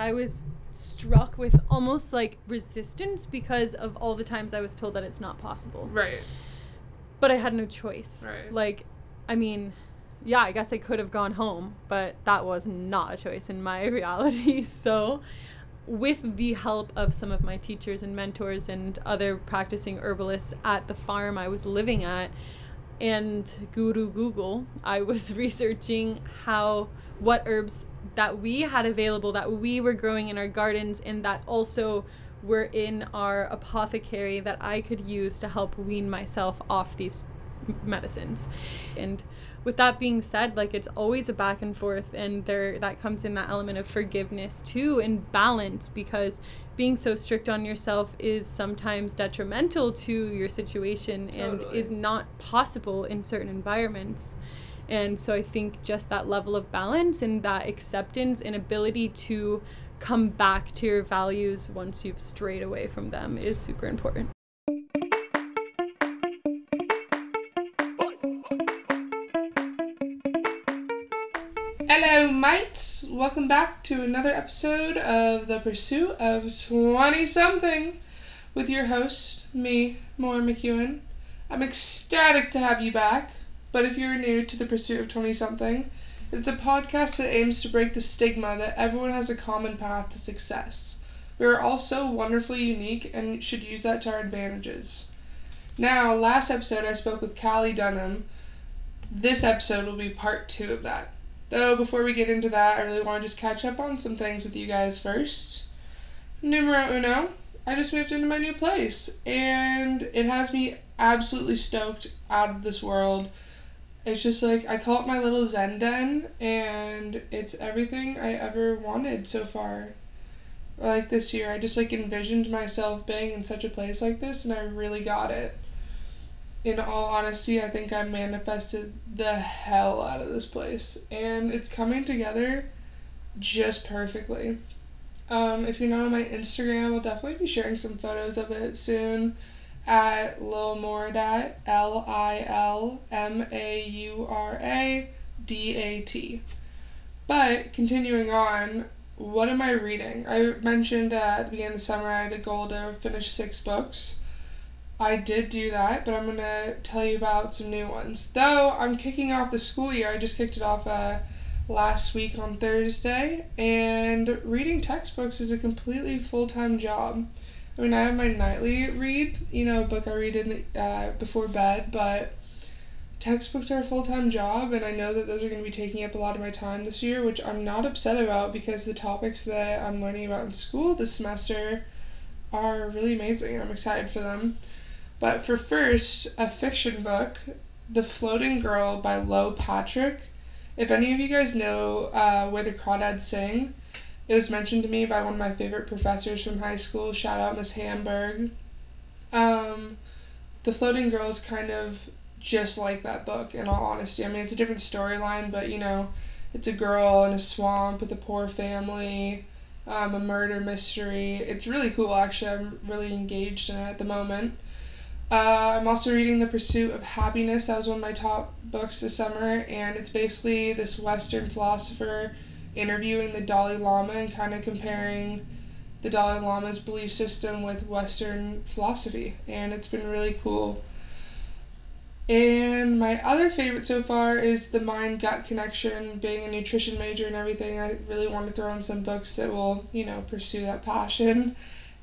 I was struck with almost like resistance because of all the times I was told that it's not possible. Right. But I had no choice. Right. Like, I mean, yeah, I guess I could have gone home, but that was not a choice in my reality. So, with the help of some of my teachers and mentors and other practicing herbalists at the farm I was living at and Guru Google, I was researching how what herbs that we had available that we were growing in our gardens and that also were in our apothecary that I could use to help wean myself off these medicines. And with that being said, like it's always a back and forth and there that comes in that element of forgiveness too and balance because being so strict on yourself is sometimes detrimental to your situation and is not possible in certain environments. And so I think just that level of balance and that acceptance and ability to come back to your values once you've strayed away from them is super important. Hello, mates. Welcome back to another episode of The Pursuit of 20 something with your host, me, Maura McEwen. I'm ecstatic to have you back, but if you're new to The Pursuit of 20 something, it's a podcast that aims to break the stigma that everyone has a common path to success. We are all so wonderfully unique and should use that to our advantages. Now, last episode I spoke with Callie Dunham. This episode will be part two of that. Though before we get into that, I really want to just catch up on some things with you guys first. Numero uno, I just moved into my new place, and it has me absolutely stoked out of this world. It's just like I call it my little Zen den, and it's everything I ever wanted so far. Like this year, I just like envisioned myself being in such a place like this, and I really got it in all honesty, I think I manifested the hell out of this place, and it's coming together just perfectly. Um, if you're not on my Instagram, I'll definitely be sharing some photos of it soon at lilmauradat, L I L M A U R A D A T. But continuing on, what am I reading? I mentioned uh, at the beginning of the summer I had a goal to finish six books. I did do that, but I'm gonna tell you about some new ones. Though I'm kicking off the school year, I just kicked it off uh, last week on Thursday, and reading textbooks is a completely full time job. I mean, I have my nightly read, you know, a book I read in the uh, before bed, but textbooks are a full time job, and I know that those are going to be taking up a lot of my time this year, which I'm not upset about because the topics that I'm learning about in school this semester are really amazing, I'm excited for them. But for first, a fiction book, The Floating Girl by Lo Patrick. If any of you guys know uh, Where the Crawdads Sing, it was mentioned to me by one of my favorite professors from high school. Shout out Miss Hamburg. Um, the Floating Girl is kind of just like that book, in all honesty. I mean, it's a different storyline, but you know, it's a girl in a swamp with a poor family, um, a murder mystery. It's really cool, actually. I'm really engaged in it at the moment. Uh, I'm also reading The Pursuit of Happiness. That was one of my top books this summer, and it's basically this Western philosopher interviewing the Dalai Lama and kind of comparing the Dalai Lama's belief system with Western philosophy, and it's been really cool. And my other favorite so far is The Mind Gut Connection. Being a nutrition major and everything, I really want to throw in some books that will, you know, pursue that passion.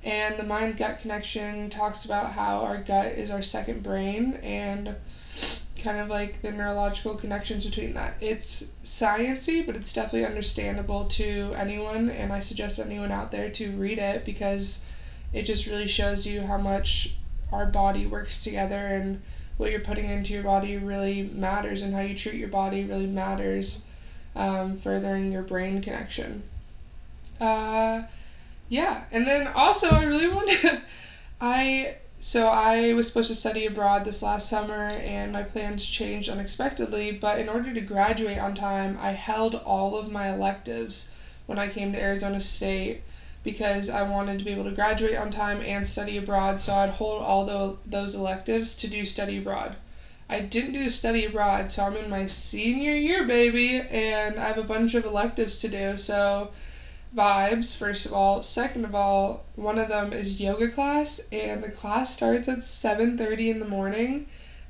And the mind gut connection talks about how our gut is our second brain and kind of like the neurological connections between that. It's sciency, but it's definitely understandable to anyone, and I suggest anyone out there to read it because it just really shows you how much our body works together and what you're putting into your body really matters, and how you treat your body really matters, um, furthering your brain connection. Uh, yeah, and then also I really want to. I so I was supposed to study abroad this last summer, and my plans changed unexpectedly. But in order to graduate on time, I held all of my electives when I came to Arizona State because I wanted to be able to graduate on time and study abroad. So I'd hold all the, those electives to do study abroad. I didn't do study abroad, so I'm in my senior year, baby, and I have a bunch of electives to do. So vibes, first of all. Second of all, one of them is yoga class and the class starts at 7:30 in the morning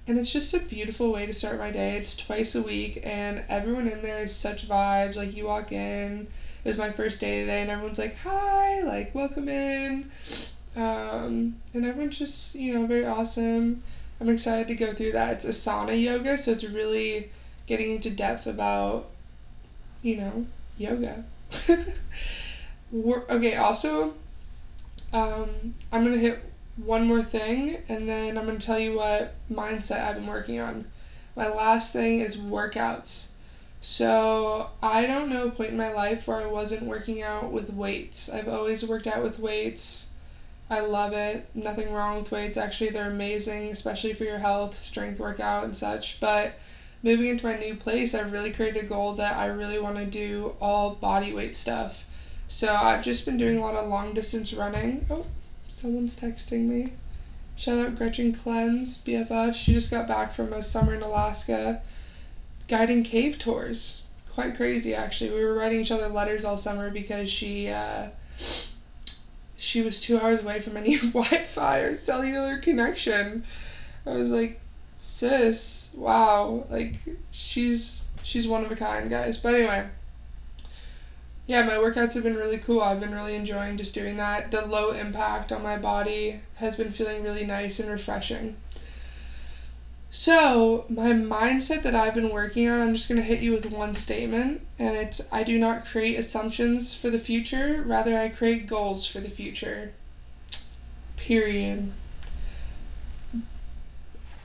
and it's just a beautiful way to start my day. It's twice a week and everyone in there is such vibes. Like you walk in, it was my first day today and everyone's like, "Hi, like welcome in." Um, and everyone's just, you know, very awesome. I'm excited to go through that. It's asana yoga, so it's really getting into depth about, you know, yoga. okay, also, um, I'm going to hit one more thing and then I'm going to tell you what mindset I've been working on. My last thing is workouts. So, I don't know a point in my life where I wasn't working out with weights. I've always worked out with weights. I love it. Nothing wrong with weights. Actually, they're amazing, especially for your health, strength workout, and such. But moving into my new place, I've really created a goal that I really want to do all body weight stuff. So I've just been doing a lot of long distance running. Oh, someone's texting me. Shout out Gretchen Cleanse, BFF. She just got back from a summer in Alaska guiding cave tours. Quite crazy, actually. We were writing each other letters all summer because she uh, she was two hours away from any Wi-Fi or cellular connection. I was like, sis, wow, like she's she's one of a kind, guys. But anyway, yeah, my workouts have been really cool. I've been really enjoying just doing that. The low impact on my body has been feeling really nice and refreshing. So, my mindset that I've been working on, I'm just going to hit you with one statement, and it's I do not create assumptions for the future, rather, I create goals for the future. Period.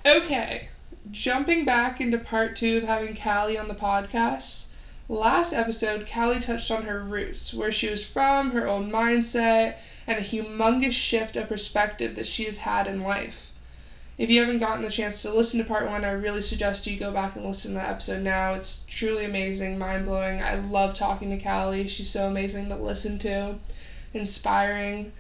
Okay, jumping back into part two of having Callie on the podcast. Last episode, Callie touched on her roots, where she was from, her own mindset, and a humongous shift of perspective that she has had in life. If you haven't gotten the chance to listen to part one, I really suggest you go back and listen to that episode now. It's truly amazing, mind blowing. I love talking to Callie. She's so amazing to listen to, inspiring.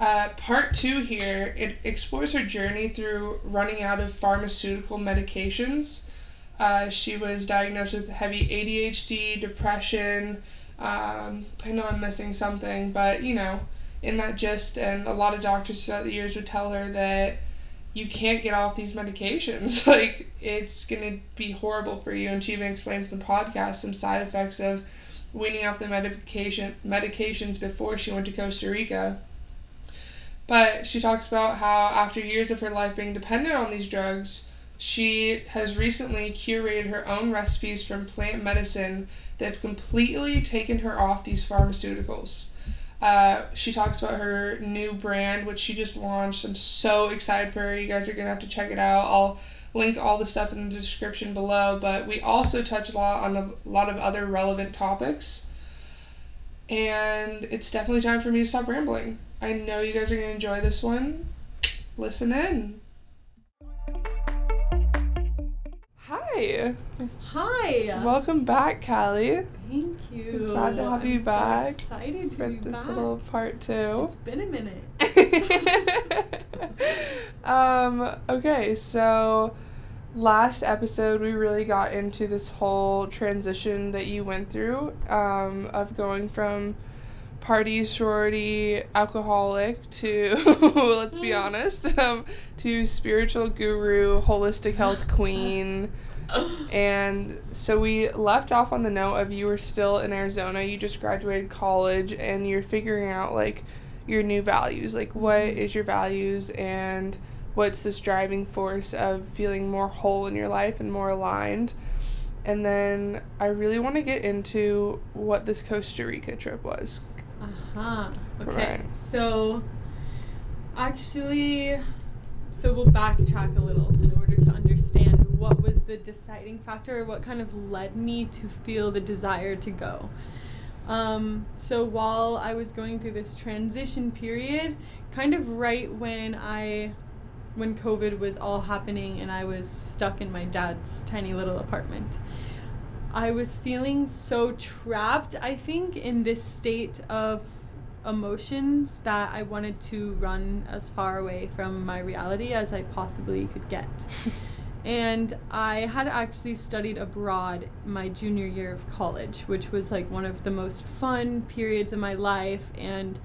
Uh, part two here, it explores her journey through running out of pharmaceutical medications. Uh, she was diagnosed with heavy ADHD, depression. Um, I know I'm missing something, but you know, in that gist, and a lot of doctors throughout the years would tell her that you can't get off these medications. like it's gonna be horrible for you. And she even explains in the podcast some side effects of weaning off the medication medications before she went to Costa Rica. But she talks about how after years of her life being dependent on these drugs, she has recently curated her own recipes from plant medicine that have completely taken her off these pharmaceuticals. Uh, she talks about her new brand, which she just launched. I'm so excited for her. You guys are going to have to check it out. I'll link all the stuff in the description below. But we also touch a lot on a lot of other relevant topics. And it's definitely time for me to stop rambling. I know you guys are going to enjoy this one. Listen in. Hi. Hi. Welcome back, Callie. Thank you. Glad to have I'm you so back excited to for be this back. little part two. It's been a minute. um, okay, so last episode we really got into this whole transition that you went through um, of going from party sorority alcoholic to let's be honest um, to spiritual guru holistic health queen and so we left off on the note of you were still in Arizona, you just graduated college and you're figuring out like your new values, like what is your values and what's this driving force of feeling more whole in your life and more aligned. And then I really want to get into what this Costa Rica trip was. Uh-huh. Okay. Right. So actually so we'll backtrack a little in order to understand what was the deciding factor or what kind of led me to feel the desire to go. Um, so while I was going through this transition period, kind of right when I when COVID was all happening and I was stuck in my dad's tiny little apartment. I was feeling so trapped, I think, in this state of emotions that I wanted to run as far away from my reality as I possibly could get. And I had actually studied abroad my junior year of college, which was like one of the most fun periods of my life. And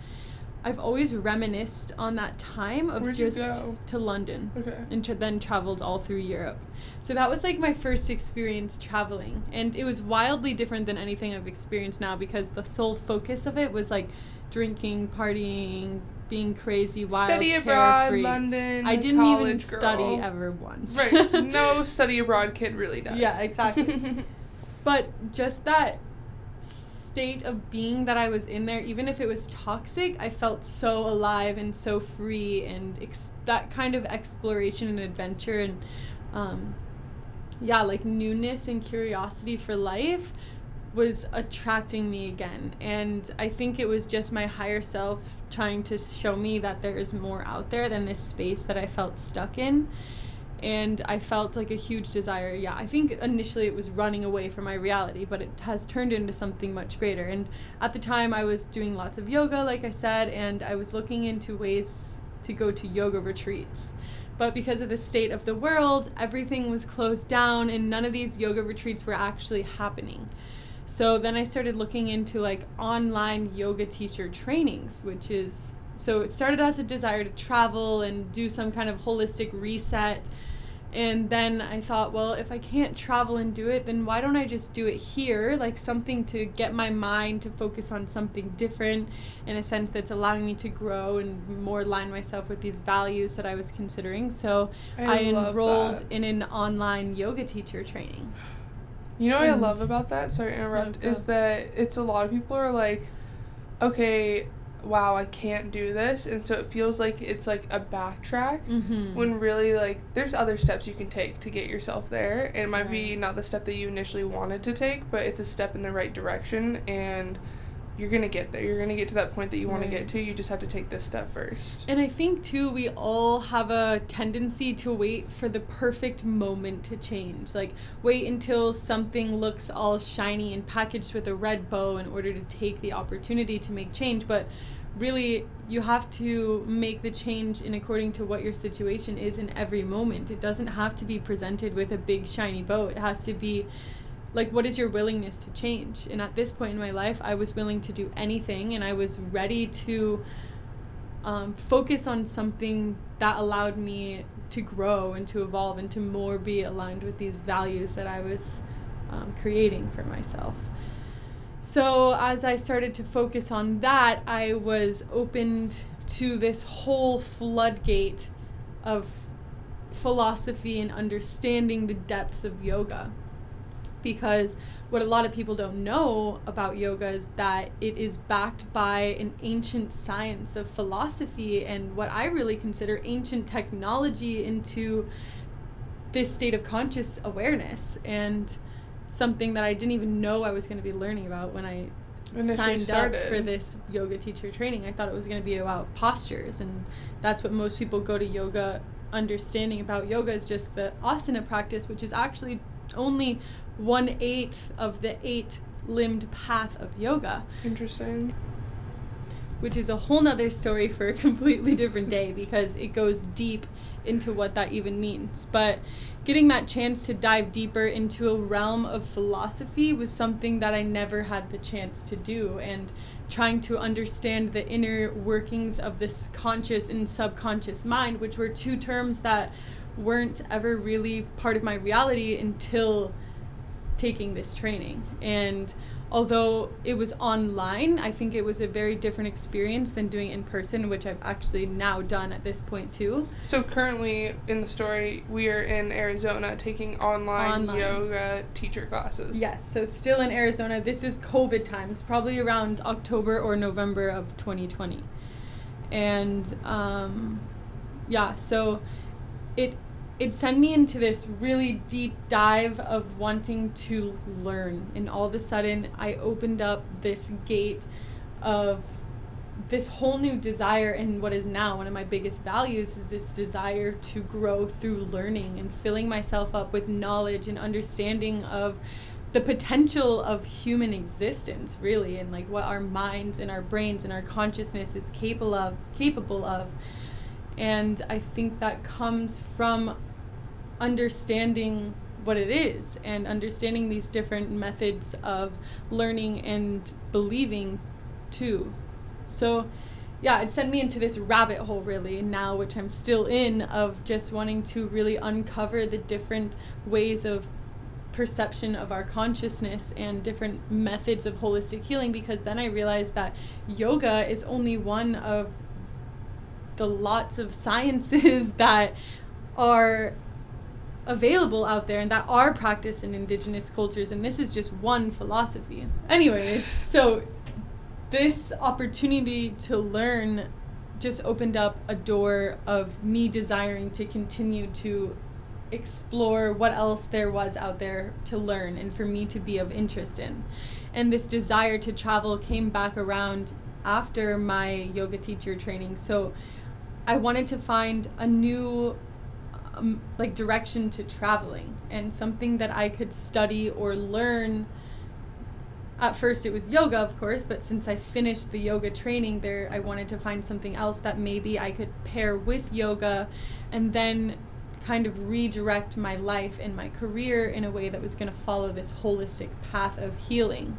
I've always reminisced on that time of Where'd just to London Okay. and tra- then traveled all through Europe. So that was like my first experience traveling. And it was wildly different than anything I've experienced now because the sole focus of it was like drinking, partying, being crazy, wild, Study abroad, carefree. London. I didn't even girl. study ever once. Right. No study abroad kid really does. Yeah, exactly. but just that state of being that I was in there, even if it was toxic, I felt so alive and so free, and ex- that kind of exploration and adventure, and um, yeah, like newness and curiosity for life was attracting me again. And I think it was just my higher self trying to show me that there is more out there than this space that I felt stuck in and I felt like a huge desire. Yeah, I think initially it was running away from my reality, but it has turned into something much greater. And at the time, I was doing lots of yoga, like I said, and I was looking into ways to go to yoga retreats. But because of the state of the world, everything was closed down, and none of these yoga retreats were actually happening. So then I started looking into like online yoga teacher trainings, which is so it started as a desire to travel and do some kind of holistic reset. And then I thought, well, if I can't travel and do it, then why don't I just do it here? Like something to get my mind to focus on something different in a sense that's allowing me to grow and more align myself with these values that I was considering. So I, I enrolled that. in an online yoga teacher training. You know what I love about that? Sorry to interrupt. No, is that it's a lot of people are like, okay, wow, I can't do this, and so it feels like it's like a backtrack. Mm-hmm. When really, like, there's other steps you can take to get yourself there. And it might be not the step that you initially wanted to take, but it's a step in the right direction, and you're gonna get there. You're gonna get to that point that you want Right. to get to. You just have to take this step first. And I think too, we all have a tendency to wait for the perfect moment to change. Like, wait until something looks all shiny and packaged with a red bow in order to take the opportunity to make change. But really, you have to make the change in according to what your situation is in every moment. It doesn't have to be presented with a big shiny bow, it has to be like what is your willingness to change? And at this point in my life i was willing to do anything and i was ready to um, focus on something that allowed me to grow and to evolve and to more be aligned with these values that i was um, creating for myself. So as i started to focus on that i was opened to this whole floodgate of philosophy and understanding the depths of yoga because what a lot of people don't know about yoga is that it is backed by an ancient science of philosophy and what I really consider ancient technology into this state of conscious awareness and something that I didn't even know I was going to be learning about when I Initially signed started. up for this yoga teacher training. I thought it was going to be about postures, and that's what most people go to yoga understanding about yoga is just the asana practice, which is actually only one eighth of the eight limbed path of yoga, Interesting. which is a whole nother story for a completely different day because it goes deep into what that even means. But getting that chance to dive deeper into a realm of philosophy was something that I never had the chance to do. And trying to understand the inner workings of this conscious and subconscious mind, which were two terms that weren't ever really part of my reality until taking this training. And although it was online, I think it was a very different experience than doing it in person, which I've actually now done at this point too. So currently in the story, we are in Arizona taking online, Online. yoga teacher classes. Yes, so still in Arizona. This is COVID times, probably around October or November of 2020. And um, yeah, so it it sent me into this really deep dive of wanting to learn. And all of a sudden I opened up this gate of this whole new desire and what is now one of my biggest values is this desire to grow through learning and filling myself up with knowledge and understanding of the potential of human existence really and like what our minds and our brains and our consciousness is capable of capable of. And i think that comes from understanding what it is and understanding these different methods of learning and believing too. So, yeah, it sent me into this rabbit hole really now, which I'm still in, of just wanting to really uncover the different ways of perception of our consciousness and different methods of holistic healing because then I realized that yoga is only one of the lots of sciences that are available out there and that are practiced in indigenous cultures and this is just one philosophy. Anyways so this opportunity to learn just opened up a door of me desiring to continue to explore what else there was out there to learn and for me to be of interest in. And this desire to travel came back around after my yoga teacher training. So i wanted to find a new um, like direction to traveling and something that I could study or learn. At first, it was yoga, of course, but since I finished the yoga training there, I wanted to find something else that maybe I could pair with yoga and then kind of redirect my life and my career in a way that was going to follow this holistic path of healing.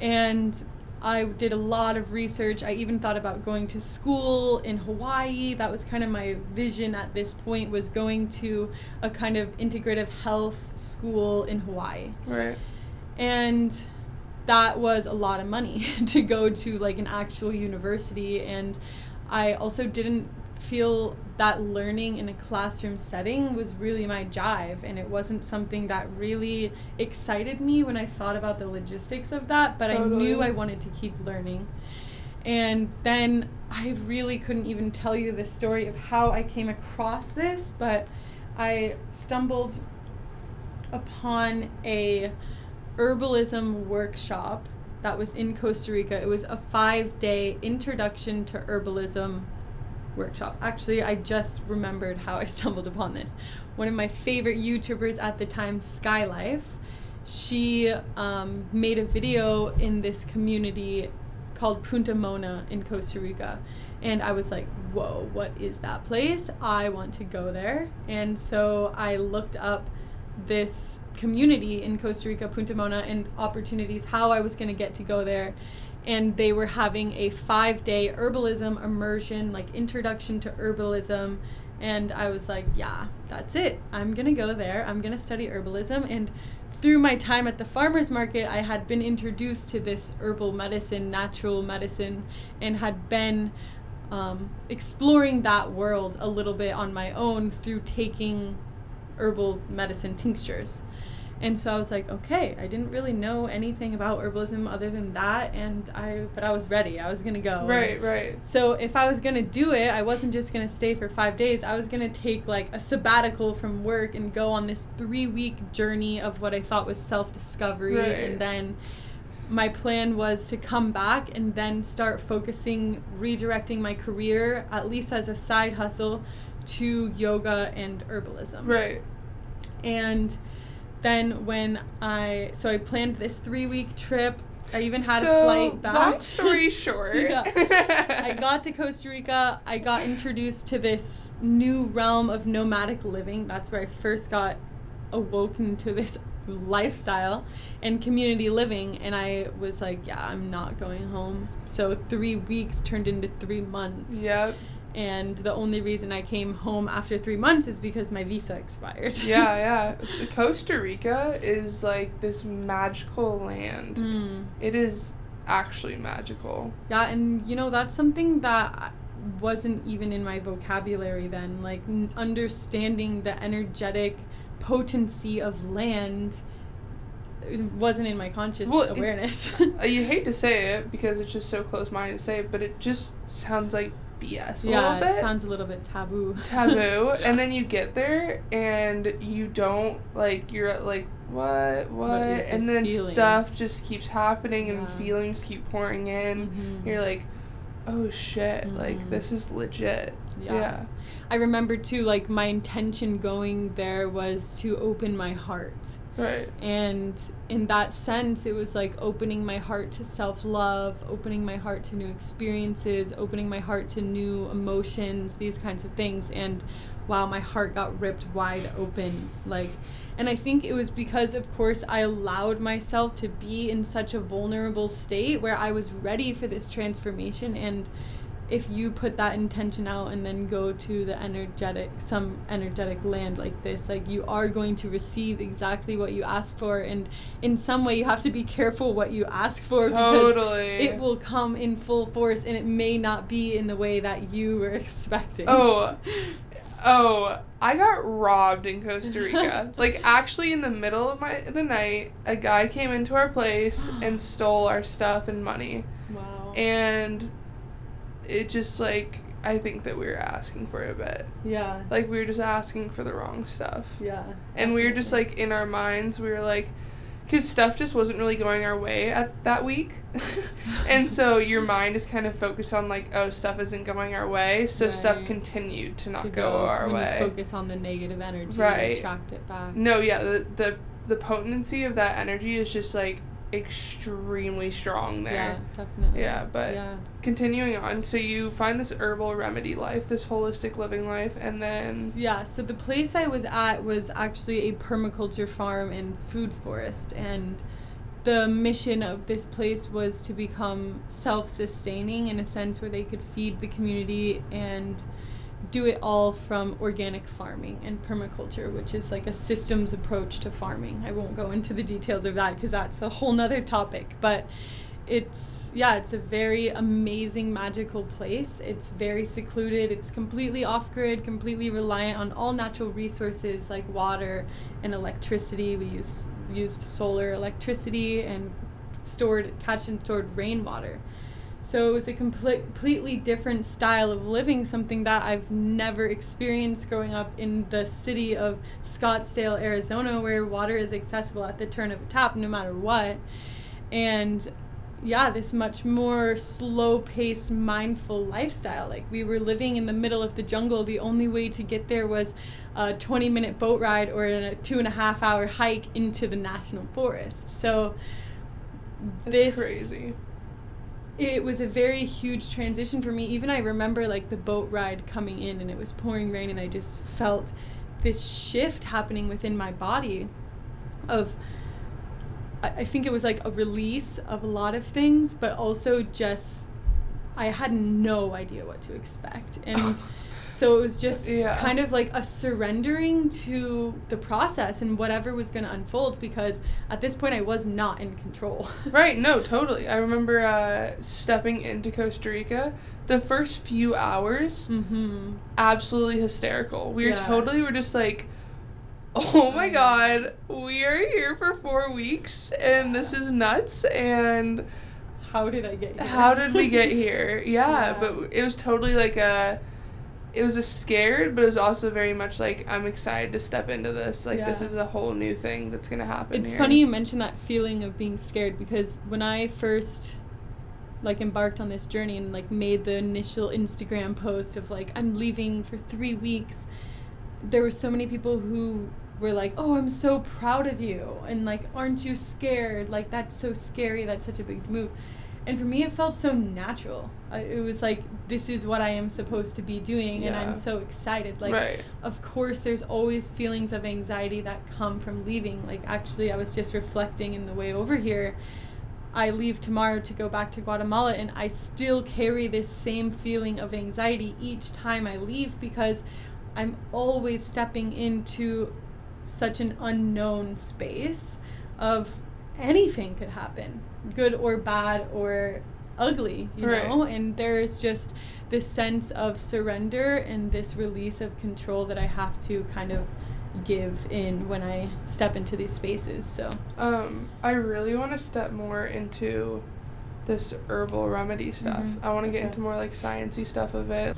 And I did a lot of research. I even thought about going to school in Hawaii. That was kind of my vision at this point was going to a kind of integrative health school in Hawaii. Right. And that was a lot of money to go to like an actual university and I also didn't feel that learning in a classroom setting was really my jive and it wasn't something that really excited me when I thought about the logistics of that but totally. I knew I wanted to keep learning and then I really couldn't even tell you the story of how I came across this but I stumbled upon a herbalism workshop that was in Costa Rica. It was a 5-day introduction to herbalism workshop. Actually, I just remembered how I stumbled upon this. One of my favorite YouTubers at the time, Skylife, she um, made a video in this community called Punta Mona in Costa Rica. And I was like, whoa, what is that place? I want to go there. And so I looked up this community in Costa Rica, Punta Mona, and opportunities, how I was going to get to go there and they were having a five day herbalism immersion, like introduction to herbalism. And I was like, yeah, that's it. I'm going to go there. I'm going to study herbalism. And through my time at the farmer's market, I had been introduced to this herbal medicine, natural medicine, and had been um, exploring that world a little bit on my own through taking herbal medicine tinctures. And so I was like, okay, I didn't really know anything about herbalism other than that, and I, but I was ready. I was gonna go. Right, right. So if I was gonna do it, I wasn't just gonna stay for five days. I was gonna take like a sabbatical from work and go on this three week journey of what I thought was self discovery, right. and then my plan was to come back and then start focusing, redirecting my career, at least as a side hustle, to yoga and herbalism. Right. And then when I so I planned this three week trip. I even had so, a flight back. Long story short, I got to Costa Rica. I got introduced to this new realm of nomadic living. That's where I first got awoken to this lifestyle and community living and I was like, yeah, I'm not going home. So 3 weeks turned into 3 months. Yep and the only reason I came home after three months is because my visa expired. yeah, yeah. Costa Rica is like this magical land. Mm. It is actually magical. Yeah, and you know, that's something that wasn't even in my vocabulary then. Like, n- understanding the energetic potency of land it wasn't in my conscious well, awareness. Uh, you hate to say it because it's just so close minded to say it, but it just sounds like BS a yeah, little bit. it sounds a little bit taboo. Taboo. yeah. And then you get there and you don't like you're like what what, what and then feeling? stuff just keeps happening yeah. and feelings keep pouring in. Mm-hmm. You're like oh shit, mm-hmm. like this is legit. Yeah. yeah. I remember too like my intention going there was to open my heart Right. And in that sense, it was like opening my heart to self love, opening my heart to new experiences, opening my heart to new emotions, these kinds of things. And wow, my heart got ripped wide open. Like, and I think it was because, of course, I allowed myself to be in such a vulnerable state where I was ready for this transformation. And if you put that intention out and then go to the energetic some energetic land like this like you are going to receive exactly what you ask for and in some way you have to be careful what you ask for Totally. because it will come in full force and it may not be in the way that you were expecting Oh, oh, I got robbed in Costa Rica. like actually, in the middle of my the night, a guy came into our place and stole our stuff and money, wow and it just like I think that we were asking for a bit. yeah Like we were just asking for the wrong stuff, yeah and we were just like in our minds, we were like. Because stuff just wasn't really going our way at that week. and so your mind is kind of focused on, like, oh, stuff isn't going our way. So stuff continued to not to go, our when way. you focus on the negative energy Right. and attract it back No, yeah, the, the the potency of that energy is just like extremely strong there. yeah definitely Yeah, but yeah continuing on, so you find this herbal remedy life, this holistic living life, and then yeah so the place i was at was actually a permaculture farm and food forest and the mission of this place was to become self-sustaining in a sense where they could feed the community and do it all from organic farming and permaculture which is like a systems approach to farming. I won't go into the details of that because that's a whole nother topic but it's yeah it's a very amazing magical place. It's very secluded. It's completely off grid completely reliant on all natural resources like water and electricity. We use used solar electricity and stored catch and stored rainwater so it was a complete, completely different style of living something that i've never experienced growing up in the city of scottsdale arizona where water is accessible at the turn of a tap no matter what and yeah, this much more slow paced, mindful lifestyle. Like we were living in the middle of the jungle. The only way to get there was a 20 minute boat ride or a two and a half hour hike into the national forest. So it's this crazy. It was a very huge transition for me. Even I remember like the boat ride coming in and it was pouring rain and I just felt this shift happening within my body of I think it was like a release of a lot of things, but also just I had no idea what to expect. And so it was just Yeah. kind of like a surrendering to the process and whatever was going to unfold because at this point I was not in control. Right, no, totally. I remember uh, stepping into Costa Rica. The first few hours, mhm. absolutely hysterical. We were Yeah. totally were just like, oh my god, we are here for four weeks and this is nuts and How did I get here? how did we get here? Yeah, Yeah. but it was totally like a. It was a scared, but it was also very much like I'm excited to step into this. Like this is a whole new thing that's gonna happen. It's here. funny you mentioned that feeling of being scared because when I first like embarked on this journey and like made the initial Instagram post of like I'm leaving for 3 weeks there were so many people who were like, "Oh, I'm so proud of you." And like, "Aren't you scared? Like that's so scary. That's such a big move." And for me it felt so natural. I, it was like this is what I am supposed to be doing and I'm so excited. Like right. of course there's always feelings of anxiety that come from leaving like actually i was just reflecting in the way over here i leave tomorrow to go back to guatemala and i still carry this same feeling of anxiety each time i leave because i'm always stepping into such an unknown space of anything could happen good or bad or ugly you Right. know and there's just this sense of surrender and this release of control that I have to kind of give in when I step into these spaces. So Um, I really want to step more into this herbal remedy stuff. Mhm. I want to get Okay. into more like sciencey stuff of it.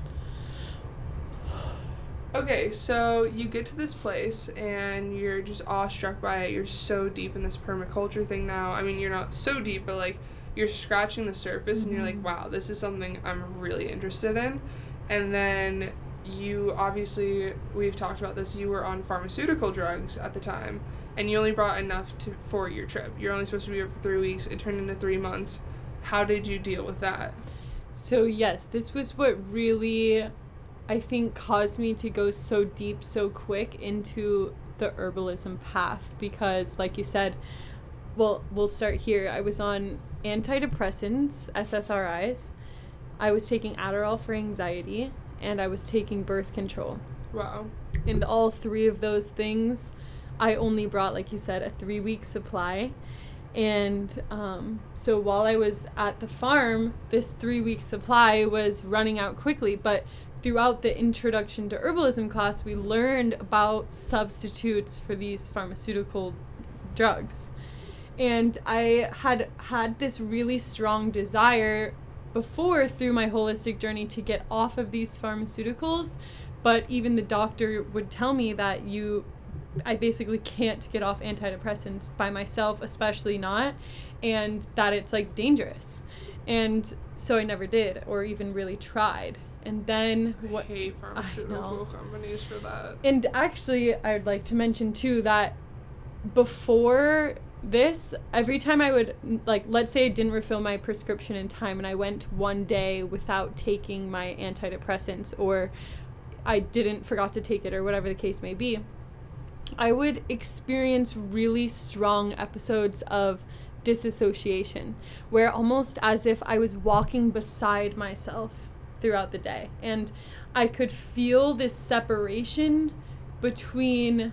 Okay, so you get to this place and you're just awestruck by it. You're so deep in this permaculture thing now. I mean, you're not so deep, but like you're scratching the surface and you're like, Mhm. wow, this is something I'm really interested in. And then you obviously, we've talked about this, you were on pharmaceutical drugs at the time. and you only brought enough to for your trip. You're only supposed to be here for three weeks. It turned into three months. How did you deal with that? So, yes, this was what really, I think, caused me to go so deep so quick into the herbalism path because, like you said, well, we'll start here. I was on antidepressants, SSRIs. I was taking Adderall for anxiety, and I was taking birth control. Wow. And all three of those things, I only brought, like you said, a three week supply. And um, so while I was at the farm, this three week supply was running out quickly. But throughout the introduction to herbalism class, we learned about substitutes for these pharmaceutical drugs. And I had had this really strong desire before through my holistic journey to get off of these pharmaceuticals. But even the doctor would tell me that you I basically can't get off antidepressants by myself, especially not, and that it's like dangerous. And so I never did or even really tried. And then I what hate pharmaceutical companies for that. and actually I'd like to mention too that before this every time I would like let's say I didn't refill my prescription in time and I went one day without taking my antidepressants or I didn't forgot to take it or whatever the case may be I would experience really strong episodes of disassociation, where almost as if I was walking beside myself throughout the day. And I could feel this separation between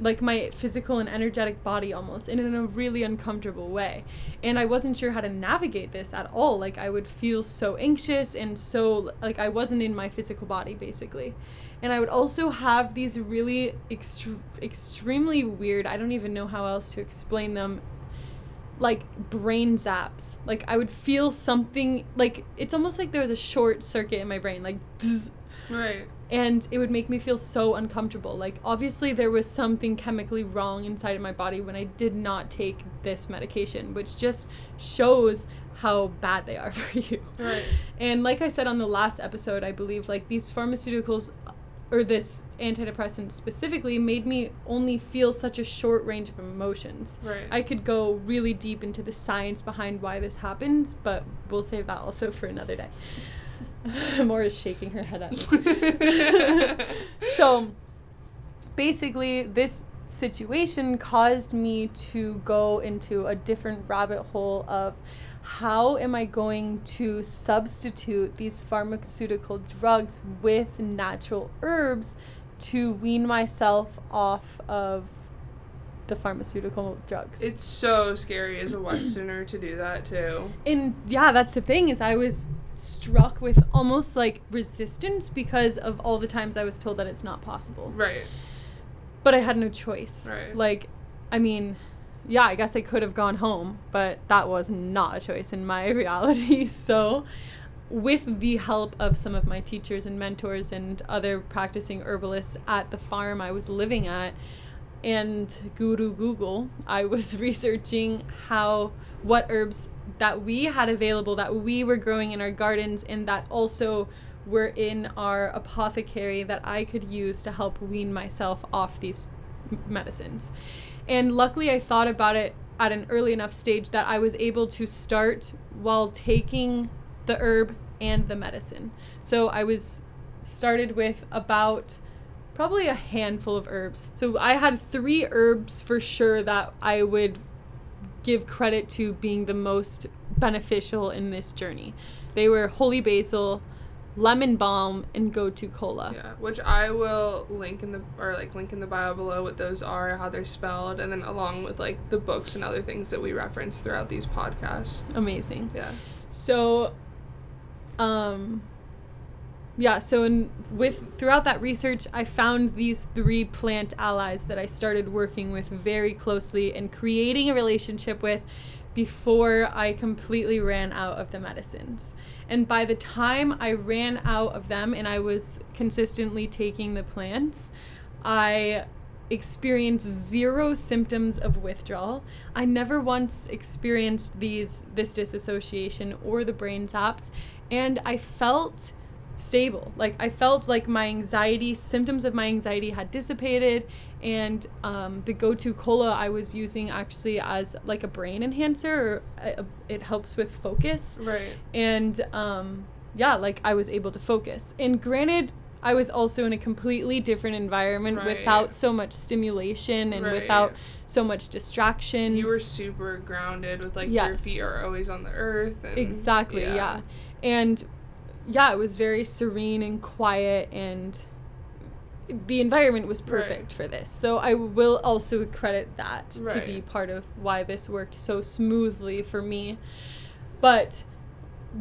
like my physical and energetic body almost and in a really uncomfortable way. And i wasn't sure how to navigate this at all. Like i would feel so anxious and so like i wasn't in my physical body basically. And I would also have these really ext- extremely weird, I don't even know how else to explain them, like brain zaps. Like I would feel something, like it's almost like there was a short circuit in my brain, like, zzz, Right. and it would make me feel so uncomfortable. Like obviously there was something chemically wrong inside of my body when I did not take this medication, which just shows how bad they are for you. Right. And like I said on the last episode, I believe like these pharmaceuticals or this antidepressant specifically made me only feel such a short range of emotions. Right. I could go really deep into the science behind why this happens, but we'll save that also for another day. Maura is shaking her head at me. so basically, this situation caused me to go into a different rabbit hole of how am I going to substitute these pharmaceutical drugs with natural herbs to wean myself off of the pharmaceutical drugs? it's so scary as a Westerner to do that too. and yeah, that's the thing is I was struck with almost like resistance because of all the times I was told that it's not possible. Right. But I had no choice. Right. Like, I mean, yeah, I guess I could have gone home, but that was not a choice in my reality. So, with the help of some of my teachers and mentors and other practicing herbalists at the farm I was living at, and Guru Google, I was researching how what herbs that we had available that we were growing in our gardens and that also were in our apothecary that I could use to help wean myself off these medicines. And luckily, I thought about it at an early enough stage that I was able to start while taking the herb and the medicine. So I was started with about probably a handful of herbs. So I had three herbs for sure that I would give credit to being the most beneficial in this journey. They were holy basil, lemon balm, and gotu kola. Yeah, which I will link in the or like link in the bio below what those are, how they're spelled, and then along with like the books and other things that we reference throughout these podcasts. Amazing. Yeah. So, um, yeah. So, in with throughout that research, I found these three plant allies that I started working with very closely and creating a relationship with before I completely ran out of the medicines. And by the time I ran out of them and I was consistently taking the plants, I experienced zero symptoms of withdrawal. I never once experienced these this disassociation or the brain zaps and I felt stable. Like I felt like my anxiety, symptoms of my anxiety had dissipated, and um, the gotu kola I was using actually as like a brain enhancer. Or, uh, it helps with focus. Right. And um, yeah, like I was able to focus. And granted, I was also in a completely different environment Right. without so much stimulation and Right. without so much distraction. You were super grounded with like your feet are always on the earth. And, Exactly, yeah. And yeah, it was very serene and quiet and the environment was Right. perfect for this. So I will also credit that to be part of why this worked so smoothly for me. But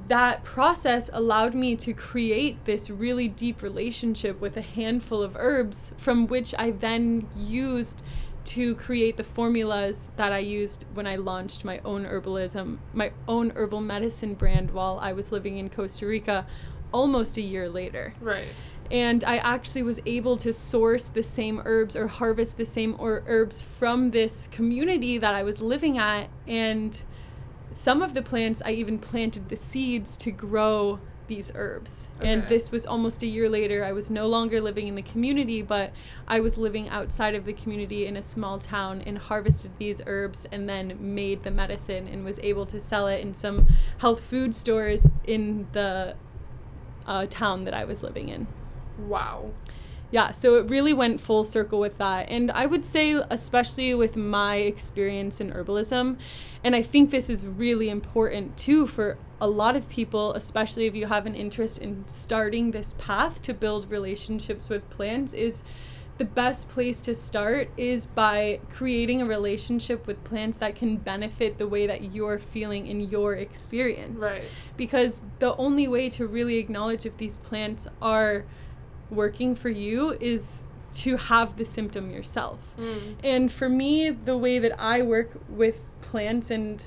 that process allowed me to create this really deep relationship with a handful of herbs from which I then used to create the formulas that I used when I launched my own herbalism, my own herbal medicine brand while I was living in Costa Rica almost a year later. Right. And I actually was able to source the same herbs or harvest the same or herbs from this community that I was living at and some of the plants I even planted the seeds to grow these herbs. And this was almost a year later. I was no longer living in the community, but I was living outside of the community in a small town and harvested these herbs and then made the medicine and was able to sell it in some health food stores in the uh, town that I was living in Wow. Yeah so it really went full circle with that and i would say especially with my experience in herbalism and i think this is really important too for a lot of people especially if you have an interest in starting this path to build relationships with plants is the best place to start is by creating a relationship with plants that can benefit the way that you're feeling in your experience Right. because the only way to really acknowledge if these plants are working for you is to have the symptom yourself. Mm. And for me, the way that I work with plants and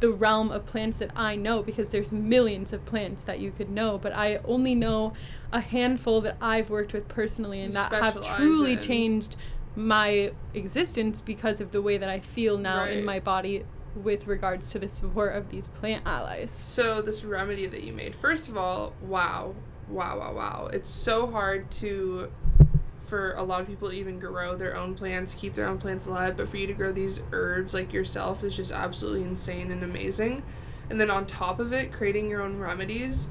the realm of plants that I know, because there's millions of plants that you could know, but I only know a handful that I've worked with personally and You that have truly in. changed my existence because of the way that I feel now Right. in my body with regards to the support of these plant allies. So this remedy that you made, first of all, wow, wow, wow, wow. It's so hard to for a lot of people even grow their own plants, keep their own plants alive, but for you to grow these herbs like yourself is just absolutely insane and amazing. And then on top of it, creating your own remedies,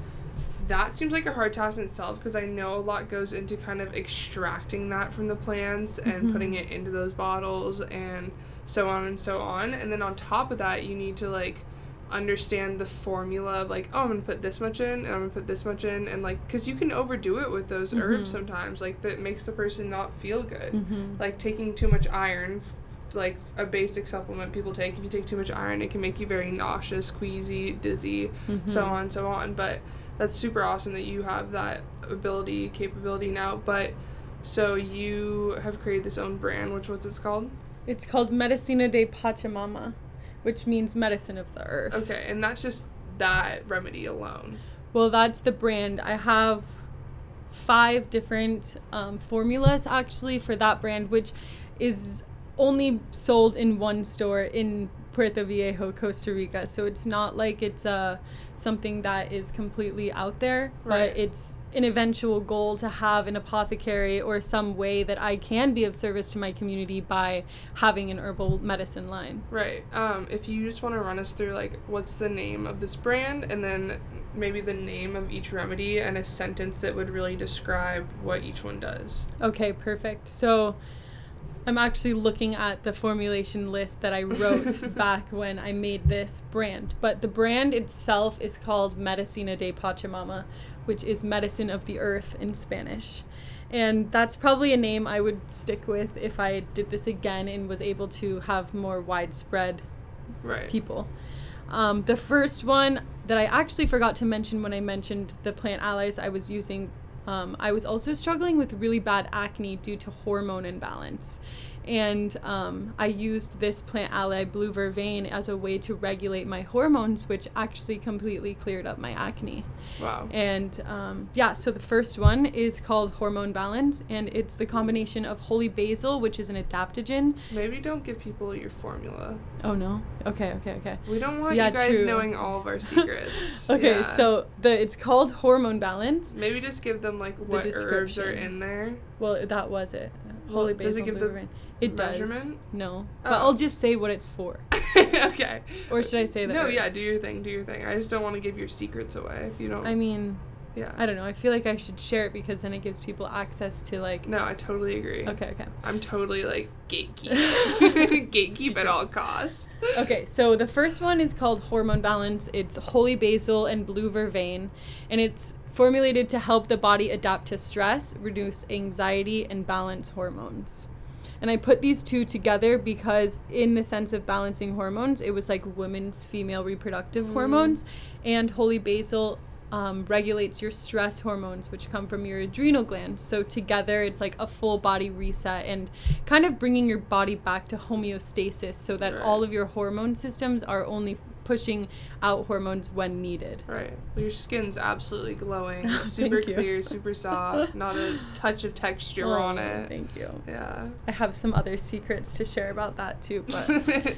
that seems like a hard task in itself because I know a lot goes into kind of extracting that from the plants and Mhm. putting it into those bottles and so on and so on. And then on top of that, you need to like understand the formula of like, oh, I'm gonna put this much in and I'm gonna put this much in, and like, because you can overdo it with those herbs Mhm. sometimes, like that makes the person not feel good. Mm-hmm. Like taking too much iron, like a basic supplement people take. If you take too much iron, it can make you very nauseous, queasy, dizzy, so Mm-hmm. on and so on. But that's super awesome that you have that ability, capability now. But so you have created this own brand, which what's it's called? It's called Medicina de Pachamama, which means medicine of the earth. Okay, and that's just that remedy alone. Well, that's the brand. I have five different um, formulas actually for that brand, which is only sold in one store in Puerto Viejo, Costa Rica. So it's not like it's uh, something that is completely out there, Right. but it's an eventual goal to have an apothecary or some way that I can be of service to my community by having an herbal medicine line. Right. Um, if you just want to run us through like what's the name of this brand and then maybe the name of each remedy and a sentence that would really describe what each one does. Okay, perfect. So I'm actually looking at the formulation list that I wrote back when I made this brand. But the brand itself is called Medicina de Pachamama, which is medicine of the earth in Spanish. And that's probably a name I would stick with if I did this again and was able to have more widespread Right. people. Um, the first one that I actually forgot to mention when I mentioned the plant allies I was using, um, I was also struggling with really bad acne due to hormone imbalance. And um, I used this plant ally blue vervain as a way to regulate my hormones, which actually completely cleared up my acne. Wow. And um, yeah, so the first one is called Hormone Balance, and it's the combination of holy basil, which is an adaptogen. Maybe don't give people your formula. Oh no. Okay, okay, okay. We don't want Yeah, you guys true. knowing all of our secrets. Okay, Yeah. so the it's called Hormone Balance. maybe just give them like what herbs are description. in there. Well, that was it. Well, Holy does it basil. give the. It does. measurement? No, oh. but Oh. I'll just say what it's for. okay. Or should I say that? No, right? yeah, do your thing, do your thing. I just don't want to give your secrets away if you don't. I mean, yeah. I don't know. I feel like I should share it because then it gives people access to like. no, I totally agree. Okay, okay. I'm totally like gatekeep. gatekeep at all costs. Okay, so the first one is called Hormone Balance. It's holy basil and blue vervain, and it's formulated to help the body adapt to stress, reduce anxiety, and balance hormones. And I put these two together because, in the sense of balancing hormones, it was like women's female reproductive Mm. hormones, and holy basil um, regulates your stress hormones, which come from your adrenal glands. So, together, it's like a full body reset and kind of bringing your body back to homeostasis so that Right. all of your hormone systems are only pushing out hormones when needed. Right. Your skin's absolutely glowing. Super clear, super soft. Not a touch of texture oh, on Oh, it. Thank you. Yeah. I have some other secrets to share about that too, but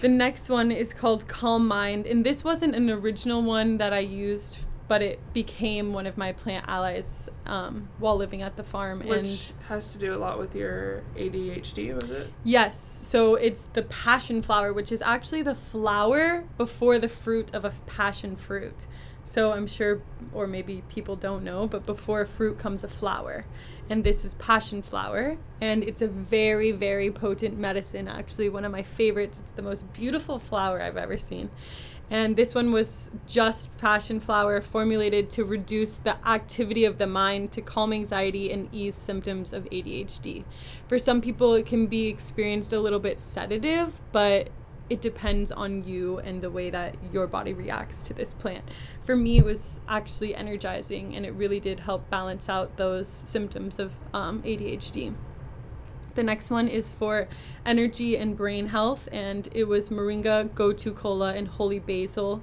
the next one is called Calm Mind, and this wasn't an original one that I used, but it became one of my plant allies um, while living at the farm. and Which has to do a lot with your ADHD, was it? Yes, so it's the passion flower, which is actually the flower before the fruit of a passion fruit. So I'm sure, or maybe people don't know, but before a fruit comes a flower. And this is passion flower. And it's a very, very potent medicine, actually, one of my favorites. It's the most beautiful flower I've ever seen. And this one was just passion flower formulated to reduce the activity of the mind, to calm anxiety, and ease symptoms of ADHD. For some people, it can be experienced a little bit sedative, but it depends on you and the way that your body reacts to this plant. For me, it was actually energizing, and it really did help balance out those symptoms of um, ADHD. The next one is for energy and brain health, and it was Moringa, Gotu Kola, and Holy Basil.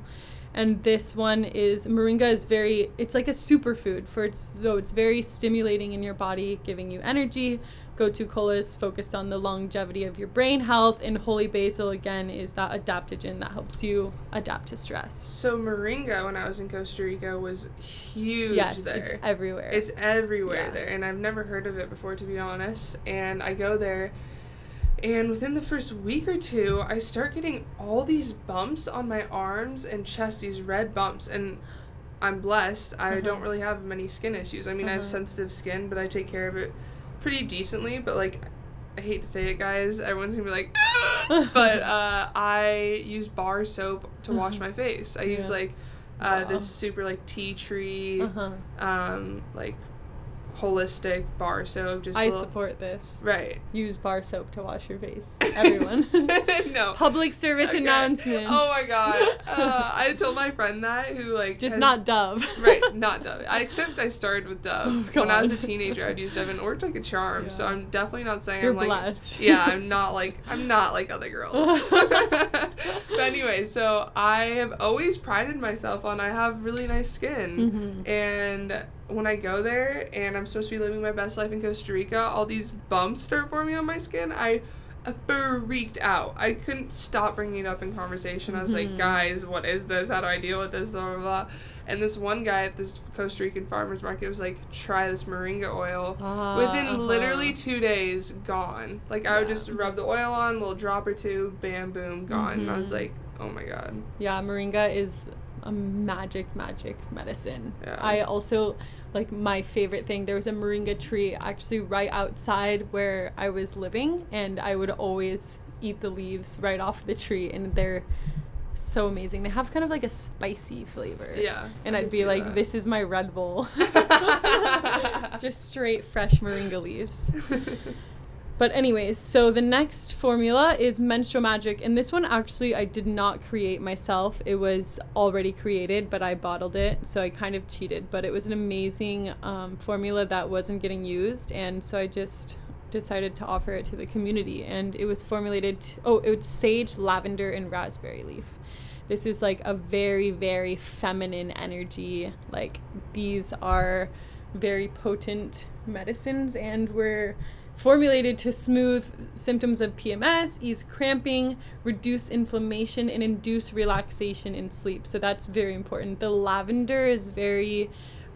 And this one is Moringa is very it's like a superfood for its so it's very stimulating in your body, giving you energy. Gotu Kola is focused on the longevity of your brain health, and Holy Basil again is that adaptogen that helps you adapt to stress. So moringa, when I was in Costa Rica, was huge yes, there. it's everywhere. It's everywhere Yeah. there, and I've never heard of it before, to be honest. And I go there, and within the first week or two, I start getting all these bumps on my arms and chest, these red bumps, and I'm blessed. I Uh-huh. don't really have many skin issues. I mean, I have Uh-huh. sensitive skin, but I take care of it pretty decently. But like, I hate to say it, guys. Everyone's gonna be like, but uh, I use bar soap to wash my face. I use like uh, Wow. this super like tea tree uh-huh. um like holistic bar soap just I little- support this. right Use bar soap to wash your face. Everyone. no Public service Okay. announcement. oh my god uh, i told my friend that who like Just has- not Dove. right not dove i except i started with dove Oh, when i was a teenager i'd use dove and it worked like a charm so i'm definitely not saying You're i'm like blessed. yeah i'm not like i'm not like other girls but anyway so i have always prided myself on i have really nice skin Mhm. and when I go there and I'm supposed to be living my best life in Costa Rica, all these bumps start forming on my skin. I freaked out. I couldn't stop bringing it up in conversation. I was like, Mhm. guys, what is this? How do I deal with this? Blah, blah, blah. And this one guy at this Costa Rican farmer's market was like, try this moringa oil. Ah, Within uh-huh. literally two days, gone. Like, I would just rub the oil on, little drop or two, bam, boom, gone. And I was Mhm. like, oh my god. Yeah, moringa is a magic, magic medicine. Yeah. I also like my favorite thing. There was a moringa tree actually right outside where I was living, and I would always eat the leaves right off the tree, and they're so amazing. They have kind of like a spicy flavor. Yeah. And I I'd be like, that. this is my Red Bull. Just straight fresh moringa leaves. But anyways, so the next formula is Menstrual Magic, and this one actually I did not create myself. It was already created, but I bottled it, so I kind of cheated. But it was an amazing um, formula that wasn't getting used, and so I just decided to offer it to the community. And it was formulated, to, oh, it was sage, lavender, and raspberry leaf. This is like a very, very feminine energy. Like these are very potent medicines and were formulated to smooth symptoms of PMS, ease cramping, reduce inflammation, and induce relaxation in sleep. So that's very important. The lavender is very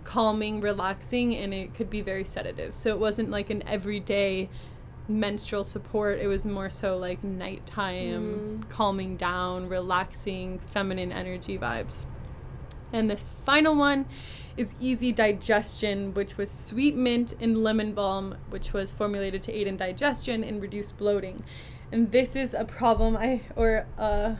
calming, relaxing, and it could be very sedative. So it wasn't like an everyday menstrual support. It was more so like nighttime, mm. calming down, relaxing, feminine energy vibes. And the final one is easy digestion, which was sweet mint and lemon balm, which was formulated to aid in digestion and reduce bloating. And this is a problem I or uh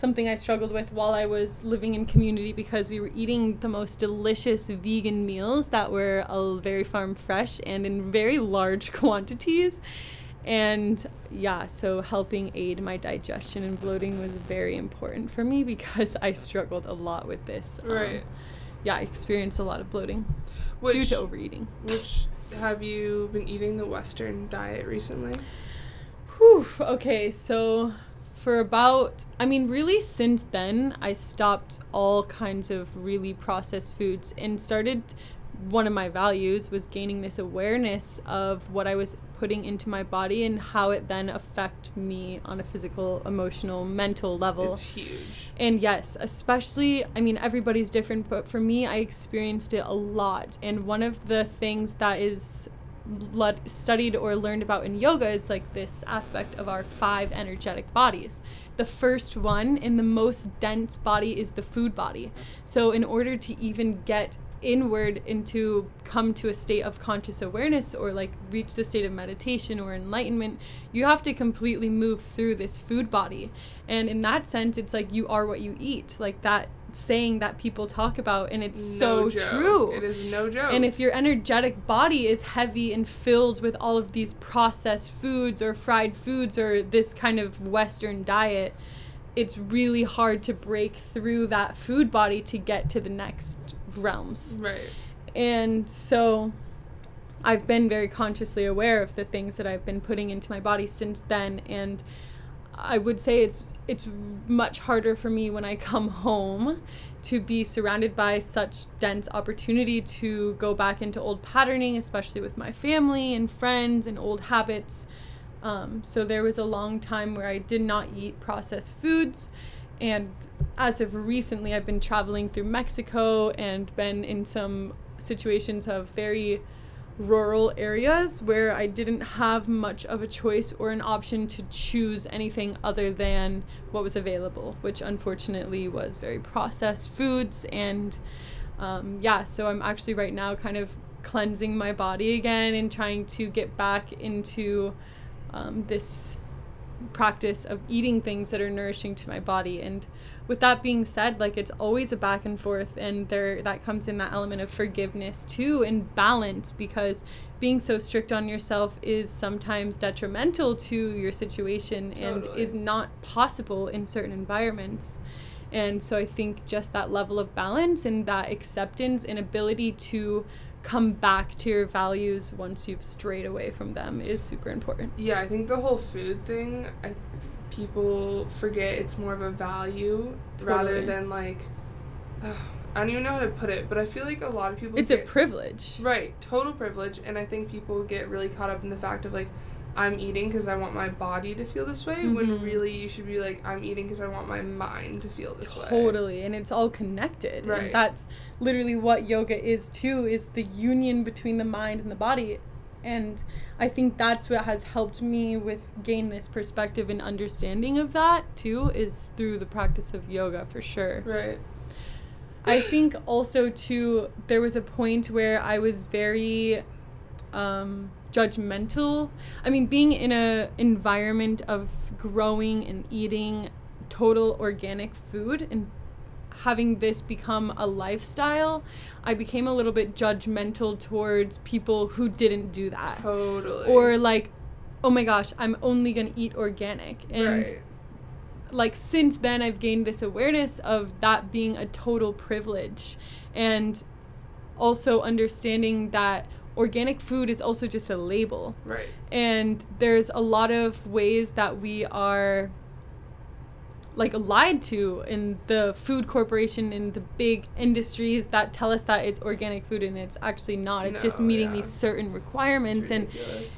something I struggled with while I was living in community because we were eating the most delicious vegan meals that were very farm fresh and in very large quantities. And yeah, so helping aid my digestion and bloating was very important for me because I struggled a lot with this. Um, right. Yeah, I experienced a lot of bloating which, due to overeating. Which have you been eating the Western diet recently? Whew. Okay, so for about i mean really since then i stopped all kinds of really processed foods and started one of my values was gaining this awareness of what i was putting into my body and how it then affect me on a physical emotional mental level it's huge and yes especially i mean everybody's different but for me i experienced it a lot and one of the things that is studied or learned about in yoga is like this aspect of our five energetic bodies. The first one and the most dense body is the food body. So, in order to even get inward into come to a state of conscious awareness or like reach the state of meditation or enlightenment you have to completely move through this food body. And in that sense it's like you are what you eat. Like that saying that people talk about and it's no so joke. true. It is no joke. And if your energetic body is heavy and filled with all of these processed foods or fried foods or this kind of western diet it's really hard to break through that food body to get to the next realms right and so I've been very consciously aware of the things that I've been putting into my body since then and I would say it's it's much harder for me when I come home to be surrounded by such dense opportunity to go back into old patterning, especially with my family and friends and old habits. Um, so there was a long time where I did not eat processed foods. And as of recently, I've been traveling through Mexico and been in some situations of very rural areas where I didn't have much of a choice or an option to choose anything other than what was available, which unfortunately was very processed foods. And um, yeah, so I'm actually right now kind of cleansing my body again and trying to get back into um, this practice of eating things that are nourishing to my body and with that being said, like it's always a back and forth, and there that comes in that element of forgiveness too, and balance because being so strict on yourself is sometimes detrimental to your situation totally. and is not possible in certain environments. And so I think just that level of balance and that acceptance and ability to come back to your values once you've strayed away from them is super important. Yeah, I think the whole food thing, I people forget it's more of a value totally. rather than like uh, I don't even know how to put it, but I feel like a lot of people It's get, a privilege. Right, total privilege and I think people get really caught up in the fact of like I'm eating because I want my body to feel this way mm-hmm. when really you should be like I'm eating because I want my mind to feel this totally. way. Totally, and it's all connected. Right. And that's literally what yoga is too is the union between the mind and the body and i think that's what has helped me with gain this perspective and understanding of that too is through the practice of yoga for sure right i think also too there was a point where i was very um, judgmental i mean being in a environment of growing and eating total organic food and having this become a lifestyle, I became a little bit judgmental towards people who didn't do that. Totally. Or like, oh my gosh, I'm only gonna eat organic. And right. like since then I've gained this awareness of that being a total privilege. And also understanding that organic food is also just a label. Right. And there's a lot of ways that we are like lied to in the food corporation in the big industries that tell us that it's organic food and it's actually not. It's just meeting yeah. these certain requirements and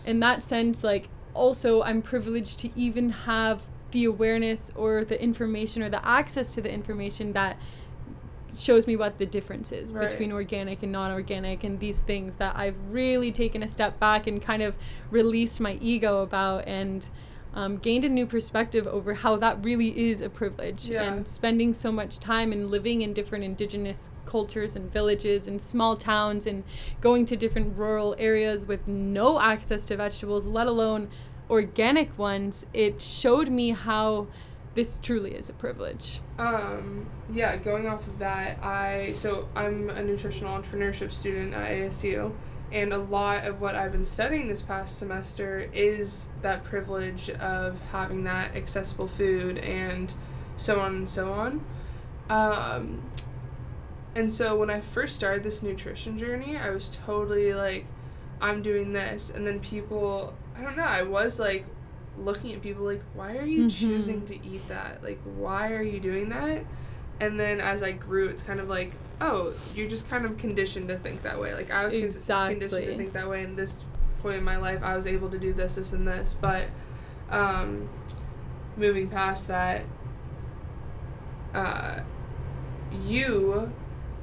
in that sense like also i'm privileged to even have the awareness or the information or the access to the information that shows me what the difference is Right. between organic and non-organic and these things that i've really taken a step back and kind of released my ego about and um, gained a new perspective over how that really is a privilege Yeah. and spending so much time and living in different indigenous cultures and villages and small towns and going to different rural areas with no access to vegetables let alone organic ones it showed me how this truly is a privilege Um, yeah, going off of that, I so I'm a nutritional entrepreneurship student at ASU, and a lot of what I've been studying this past semester is that privilege of having that accessible food and so on and so on. Um, and so when I first started this nutrition journey, I was totally like, I'm doing this, and then people, I don't know, I was like looking at people like, why are you Mhm. choosing to eat that? Like, why are you doing that? And then as I grew, it's kind of like, oh, you're just kind of conditioned to think that way. Like I was con- conditioned to think that way. In this point in my life, I was able to do this, this, and this. But um, moving past that, uh, you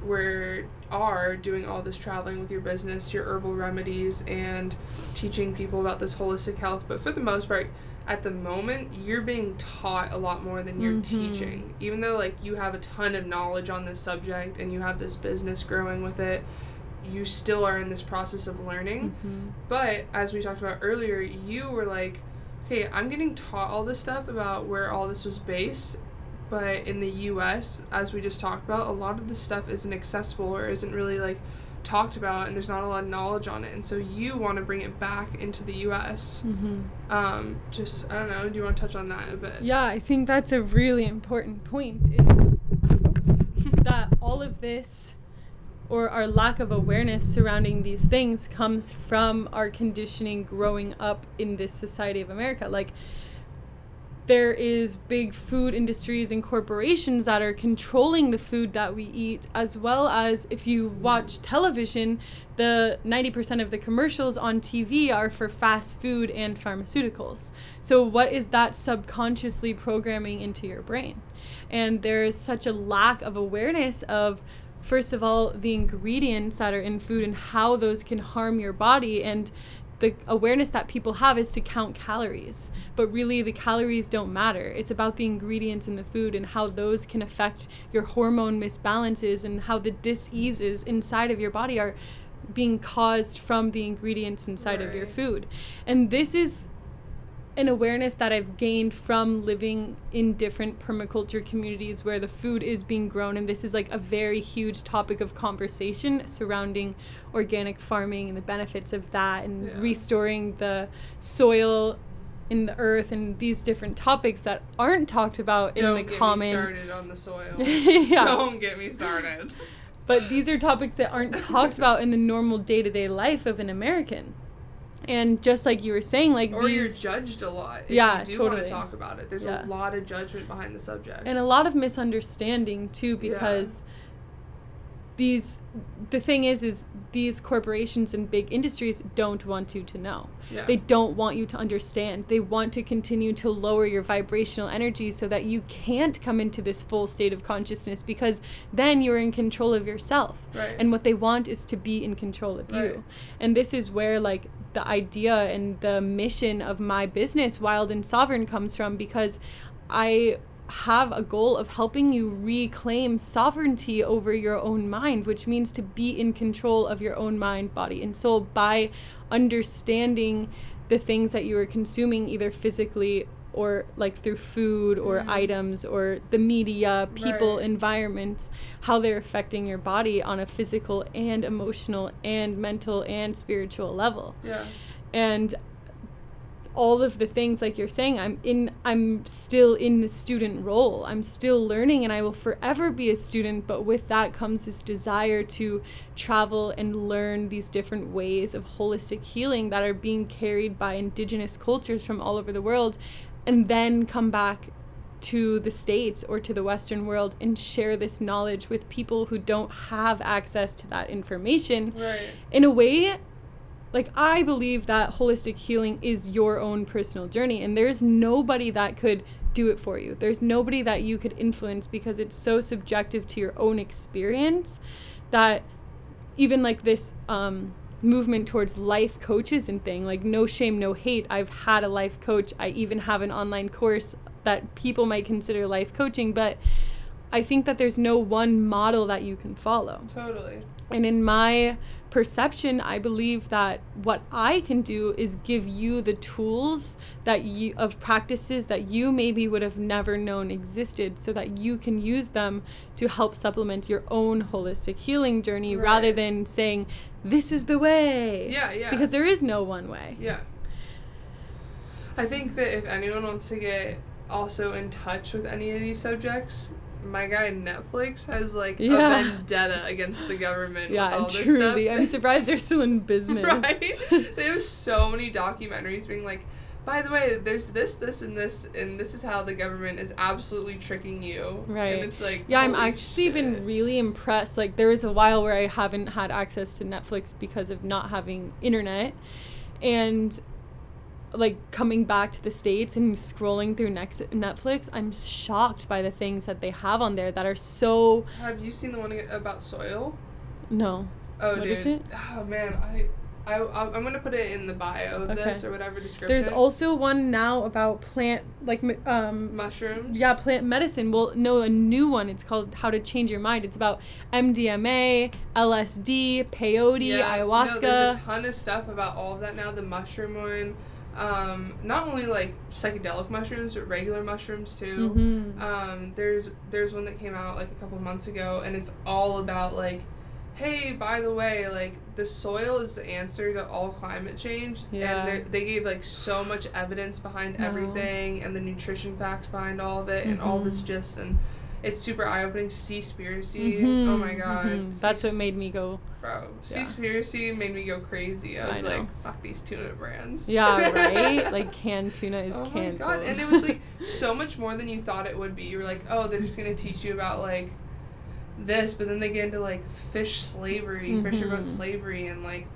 were are doing all this traveling with your business, your herbal remedies, and teaching people about this holistic health. But for the most part, at the moment, you're being taught a lot more than you're Mhm. teaching. Even though like you have a ton of knowledge on this subject and you have this business growing with it, you still are in this process of learning. Mhm. But as we talked about earlier, you were like, okay, I'm getting taught all this stuff about where all this was based. But in the US, as we just talked about, a lot of this stuff isn't accessible or isn't really like talked about, and there's not a lot of knowledge on it. And so you want to bring it back into the US. Mhm. Um, just, I don't know, do you want to touch on that a bit? Yeah, I think that's a really important point is that all of this or our lack of awareness surrounding these things comes from our conditioning growing up in this society of America. Like there is big food industries and corporations that are controlling the food that we eat as well as if you watch television the 90% of the commercials on TV are for fast food and pharmaceuticals. So what is that subconsciously programming into your brain? And there's such a lack of awareness of first of all the ingredients that are in food and how those can harm your body and the awareness that people have is to count calories but really the calories don't matter. It's about the ingredients in the food and how those can affect your hormone misbalances and how the diseases inside of your body are being caused from the ingredients inside of your food. And this is an awareness that I've gained from living in different permaculture communities where the food is being grown. And this is like a very huge topic of conversation surrounding organic farming and the benefits of that and Yeah. restoring the soil in the earth and these different topics that aren't talked about Don't in the get common. me started on the soil. yeah. Don't get me started. But these are topics that aren't talked about in the normal day to day life of an American. And just like you were saying, like or you're judged a lot. If Yeah, you do want totally. to talk about it. There's Yeah. a lot of judgment behind the subject. and a lot of misunderstanding too Yeah. because these the thing is is these corporations and big industries don't want you to know yeah. they don't want you to understand they want to continue to lower your vibrational energy so that you can't come into this full state of consciousness because then you're in control of yourself Right. and what they want is to be in control of Right. you and this is where like the idea and the mission of my business wild and sovereign comes from because i have a goal of helping you reclaim sovereignty over your own mind which means to be in control of your own mind body and soul by understanding the things that you are consuming either physically or like through food or Mhm. items or the media people Right. environments how they're affecting your body on a physical and emotional and mental and spiritual level yeah. and all of the things like you're saying i'm in i'm still in the student role i'm still learning and i will forever be a student but with that comes this desire to travel and learn these different ways of holistic healing that are being carried by indigenous cultures from all over the world and then come back to the states or to the western world and share this knowledge with people who don't have access to that information Right. in a way like i believe that holistic healing is your own personal journey and there's nobody that could do it for you there's nobody that you could influence because it's so subjective to your own experience that even like this um, movement towards life coaches and thing. Like no shame no hate. I've had a life coach. I even have an online course that people might consider life coaching but i think that there's no one model that you can follow. Totally. and in my perception, I believe that what I can do is give you the tools that you of practices that you maybe would have never known existed so that you can use them to help supplement your own holistic healing journey rather than saying this is the way. Yeah, yeah. Because there is no one way. Yeah. I think that if anyone wants to get also in touch with any of these subjects, my guy Netflix has like Yeah. a vendetta against the government. Yeah, with all truly, stuff. I'm surprised they're still in business. right? They have so many documentaries being like, by the way, there's this, this, and this, and this is how the government is absolutely tricking you. Right. And it's like, Yeah, I'm actually shit. been really impressed. Like there was a while where I haven't had access to Netflix because of not having internet, and like coming back to the states and scrolling through next Netflix, I'm shocked by the things that they have on there that are so Have you seen the one about soil? no. Oh, What dude. is it? Oh man, I, I, I'm gonna put it in the bio of Okay. this or whatever description. There's also one now about plant like um mushrooms. yeah plant medicine. Well, no, a new one. It's called How to Change Your Mind. It's about MDMA, LSD, peyote, Yeah, ayahuasca. No, there's a ton of stuff about all of that now. The mushroom one, um, not only like psychedelic mushrooms, but regular mushrooms too. Mhm. Um, there's there's one that came out like a couple months ago, and it's all about like, hey, by the way, like the soil is the answer to all climate change, Yeah. and they- they gave like so much evidence behind Wow. everything, and the nutrition facts behind all of it, and all this just and. It's super eye opening. Seaspiracy. Oh my god. mhm. That's what made me go. Bro, Yeah. Seaspiracy made me go crazy. I I was know. like, fuck these tuna brands. Yeah, right. Like canned tuna is oh my god, and it was like so much more than you thought it would be. You were like, oh, they're just gonna teach you about like this, but then they get into like fish slavery, fisher boat slavery, and like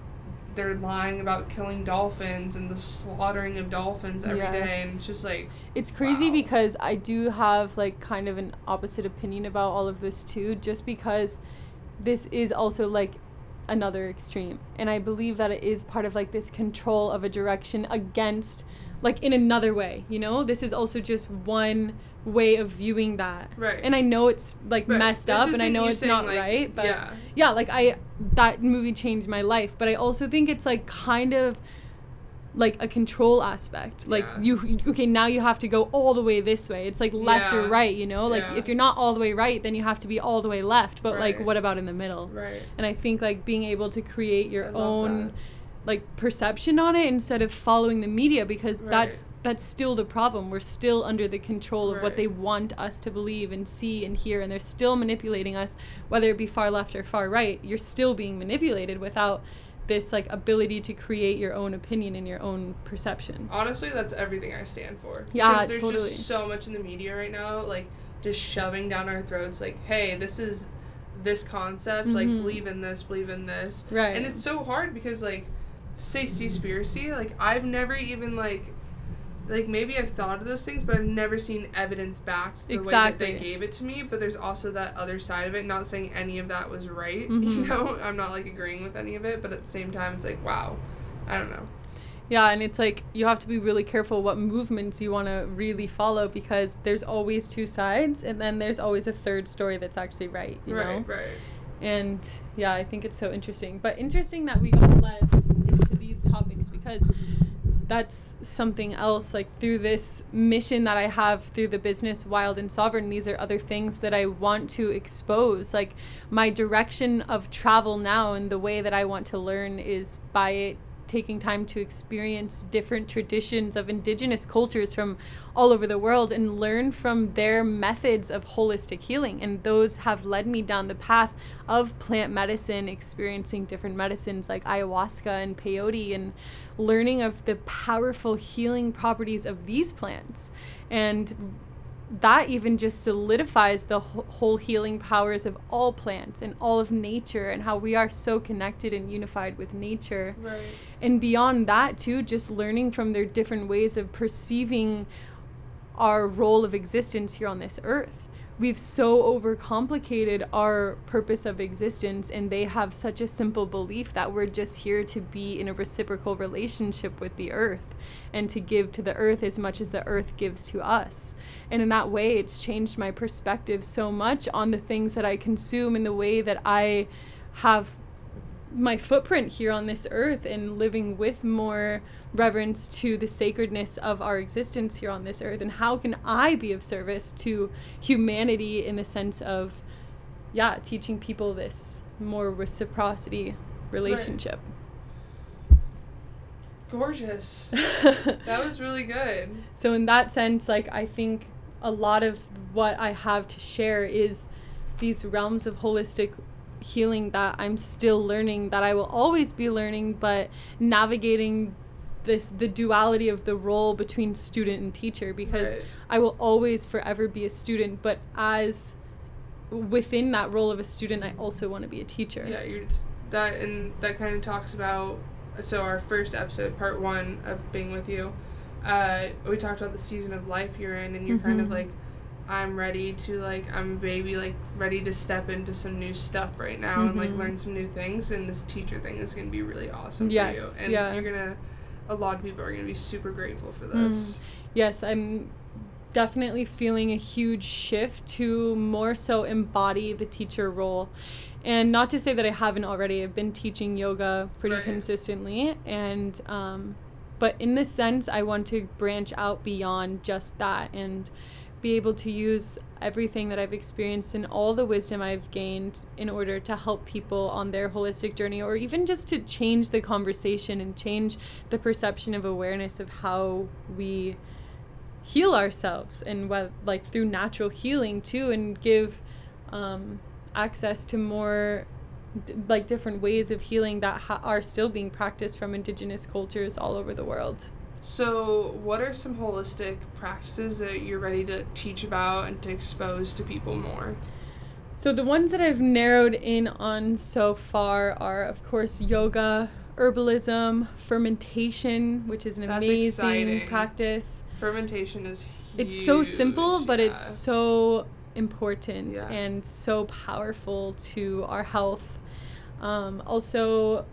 they're lying about killing dolphins and the slaughtering of dolphins every day, Yes. and it's just like, It's crazy Wow. because I do have like kind of an opposite opinion about all of this too, just because this is also like another extreme. And I believe that it is part of like this control of a direction against like in another way, you know? This is also just one way of viewing that. Right. And I know it's like Right. messed This up and I know it's not like, right, but yeah. yeah, like I that movie changed my life, but I also think it's like kind of like a control aspect. Like Yeah. you okay, now you have to go all the way this way. It's like left Yeah. or right, you know? Like Yeah. if you're not all the way right, then you have to be all the way left. But like what about in the middle? right. And I think like being able to create your own that. Like perception on it instead of following the media because Right. that's that's still the problem. We're still under the control of what they want us to believe and see and hear and they're still manipulating us whether it be far left or far right. You're still being manipulated without this like ability to create your own opinion and your own perception. Honestly, that's everything I stand for. Yeah, because there's totally. just so much in the media right now, like just shoving down our throats, like, hey, this is this concept, like Mhm. believe in this, believe in this, Right. and it's so hard because like, say Seaspiracy, like I've never even like. Like maybe I've thought of those things, but I've never seen evidence backed the way that they gave it to me. But there's also that other side of it. Not saying any of that was right, you Mhm. know. I'm not like agreeing with any of it, but at the same time, it's like wow, I don't know. Yeah, and it's like you have to be really careful what movements you want to really follow because there's always two sides and then there's always a third story that's actually right, you right, know? right. And yeah, I think it's so interesting. But interesting that we got led into these topics because that's something else like through this mission that I have through the business Wild and Sovereign these are other things that I want to expose. Like my direction of travel now and the way that I want to learn is by taking time to experience different traditions of indigenous cultures from all over the world and learn from their methods of holistic healing. And those have led me down the path of plant medicine, experiencing different medicines like ayahuasca and peyote, and learning of the powerful healing properties of these plants. And that even just solidifies the whole healing powers of all plants and all of nature and how we are so connected and unified with nature. Right. And beyond that, too, just learning from their different ways of perceiving our role of existence here on this earth we've so overcomplicated our purpose of existence and they have such a simple belief that we're just here to be in a reciprocal relationship with the earth and to give to the earth as much as the earth gives to us. And in that way it's changed my perspective so much on the things that i consume and the way that i have my footprint here on this earth and living with more reverence to the sacredness of our existence here on this earth. And how can i be of service to humanity in the sense of yeah teaching people this more reciprocity relationship? Right. gorgeous. That was really good. So in that sense like i think a lot of what i have to share is these realms of holistic healing that I'm still learning, that I will always be learning, but navigating this the duality of the role between student and teacher because right. I will always forever be a student, but as within that role of a student, I also want to be a teacher. Yeah, you're that and that kind of talks about so our first episode, part one of being with you. Uh, we talked about the season of life you're in, and you're mm-hmm. kind of mm-hmm. like I'm ready to like I'm a baby like ready to step into some new stuff right now mm-hmm. and like mm-hmm. learn some new things and this teacher thing is gonna be really awesome yes, for you. And yeah. you're gonna a lot of people are gonna be super grateful for this. Mm. Yes, I'm definitely feeling a huge shift to more so embody the teacher role. And not to say that I haven't already. I've been teaching yoga pretty right. consistently and um but in this sense I want to branch out beyond just that and be able to use everything that I've experienced and all the wisdom I've gained in order to help people on their holistic journey or even just to change the conversation and change the perception of awareness of how we heal ourselves and what like through natural healing too and give um, access to more d- like different ways of healing that ha- are still being practiced from indigenous cultures all over the world. So, what are some holistic practices that you're ready to teach about and to expose to people more? So, the ones that I've narrowed in on so far are, of course, yoga, herbalism, fermentation, which is an That's amazing exciting. practice. Fermentation is huge, It's so simple, but it's so important yeah. and so powerful to our health. Um, also,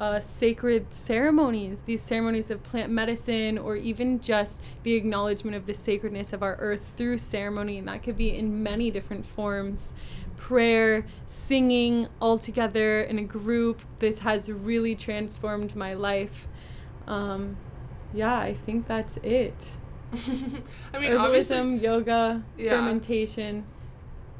uh, sacred ceremonies, these ceremonies of plant medicine, or even just the acknowledgement of the sacredness of our earth through ceremony. And that could be in many different forms prayer, singing all together in a group. This has really transformed my life. Um, yeah, I think that's it. I mean, Herbalism, yoga, yeah. fermentation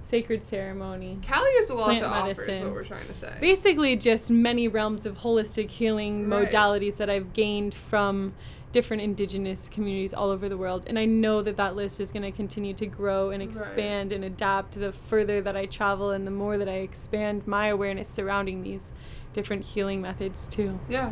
sacred ceremony. Callie has a lot to medicine. offer, is what we're trying to say. Basically, just many realms of holistic healing right. modalities that I've gained from different indigenous communities all over the world. And I know that that list is going to continue to grow and expand right. and adapt the further that I travel and the more that I expand my awareness surrounding these different healing methods, too. Yeah.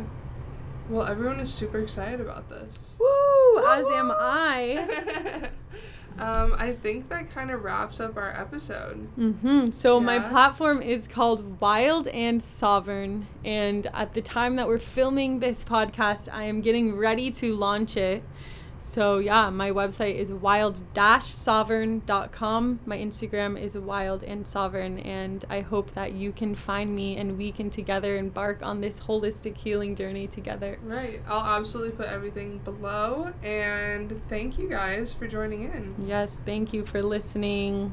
Well, everyone is super excited about this. Woo! Woo! As am I. Um, I think that kind of wraps up our episode. Mm-hmm. So yeah. my platform is called Wild and Sovereign, and at the time that we're filming this podcast, I am getting ready to launch it. So yeah, my website is wild-sovereign.com. My Instagram is wild and sovereign, and I hope that you can find me and we can together embark on this holistic healing journey together. Right. I'll absolutely put everything below, and thank you guys for joining in. Yes, thank you for listening.